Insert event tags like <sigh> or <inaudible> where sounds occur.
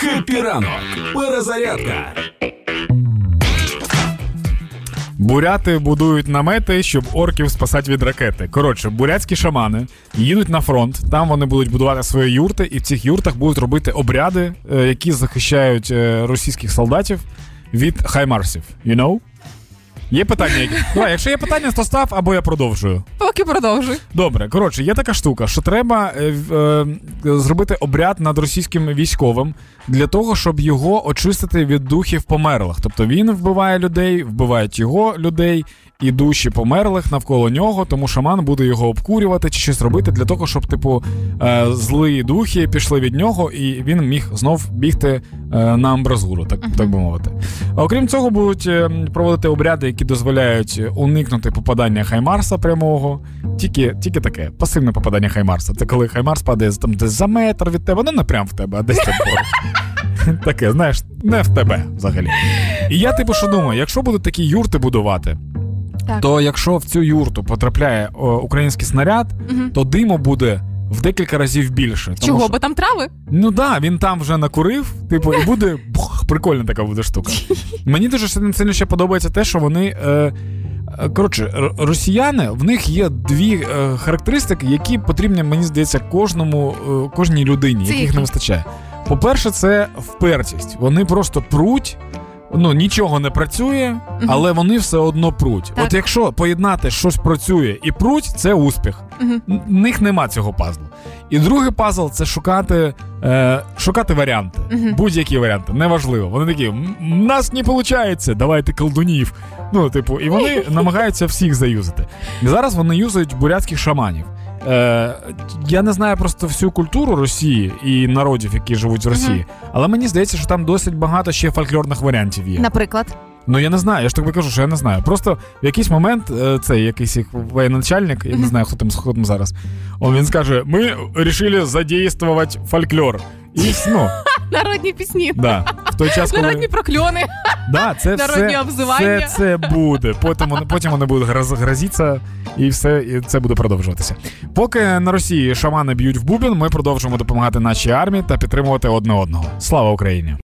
Хеппі ранок. Перезарядка. Буряти будують намети, щоб орків спасати від ракети. Коротше, бурятські шамани їдуть на фронт. Там вони будуть будувати свої юрти, і в цих юртах будуть робити обряди, е, які захищають е, російських солдатів від хаймарсів. You know? Є питання? які? Давай, якщо є питання, то став або я продовжую. Поки продовжуй. Добре, коротше, є така штука, що треба е, е, зробити обряд над російським військовим для того, щоб його очистити від духів померлих. Тобто він вбиває людей, вбивають його людей і душі померлих навколо нього, тому шаман буде його обкурювати чи щось робити для того, щоб, типу, е, злі духи пішли від нього, і він міг знов бігти е, на амбразуру, так, так би мовити. Окрім цього, будуть е, проводити обряди, які дозволяють уникнути попадання Хаймарса прямого. Тільки, тільки таке, пасивне попадання Хаймарса. Це коли Хаймарс падає там десь за метр від тебе, ну не прям в тебе, а десь там поруч. Таке, знаєш, не в тебе взагалі. І я, типу, що думаю, якщо будуть такі юрти будувати, Так. то якщо в цю юрту потрапляє о, український снаряд, Мгм. то диму буде в декілька разів більше. Тому Чого? що- Бо там трави? Ну да, він там вже накурив, типу, і буде <laughs> бух, прикольна така буде штука. <laughs> Мені дуже сильно сильно ще подобається те, що вони. Е, е, Коротше, росіяни, в них є дві е, характеристики, які потрібні, мені здається, кожному, е, кожній людині, яких не вистачає. По-перше, це впертість. Вони просто пруть, ну нічого не працює, але вони все одно пруть. Так. От якщо поєднати щось працює і пруть, це успіх. Н- них нема цього пазлу. І другий пазл це шукати, е, шукати варіанти. Мгм. Будь-які варіанти, неважливо. Вони такі, нас не виходить, давайте колдунів. Ну, типу, і вони намагаються всіх заюзати. І зараз вони юзають бурятських шаманів. Е, я не знаю просто всю культуру Росії і народів, які живуть в Росії, але мені здається, що там досить багато ще фольклорних варіантів є. Наприклад. Ну я не знаю, я ж тобі кажу, що я не знаю. Просто в якийсь момент е, цей якийсь їх воєначальник, я не знаю, хто там, хто там зараз. Он він скаже: ми вирішили задействувати фольклор. І ну, <laughs> Народні пісні. да, той час, коли Народні прокльони. да, це <laughs> народні все, обзивання. все це буде. Потім вони, потім вони будуть гроз- грозитися, і все, і це буде продовжуватися. Поки на Росії шамани б'ють в бубен, ми продовжуємо допомагати нашій армії та підтримувати одне одного. Слава Україні!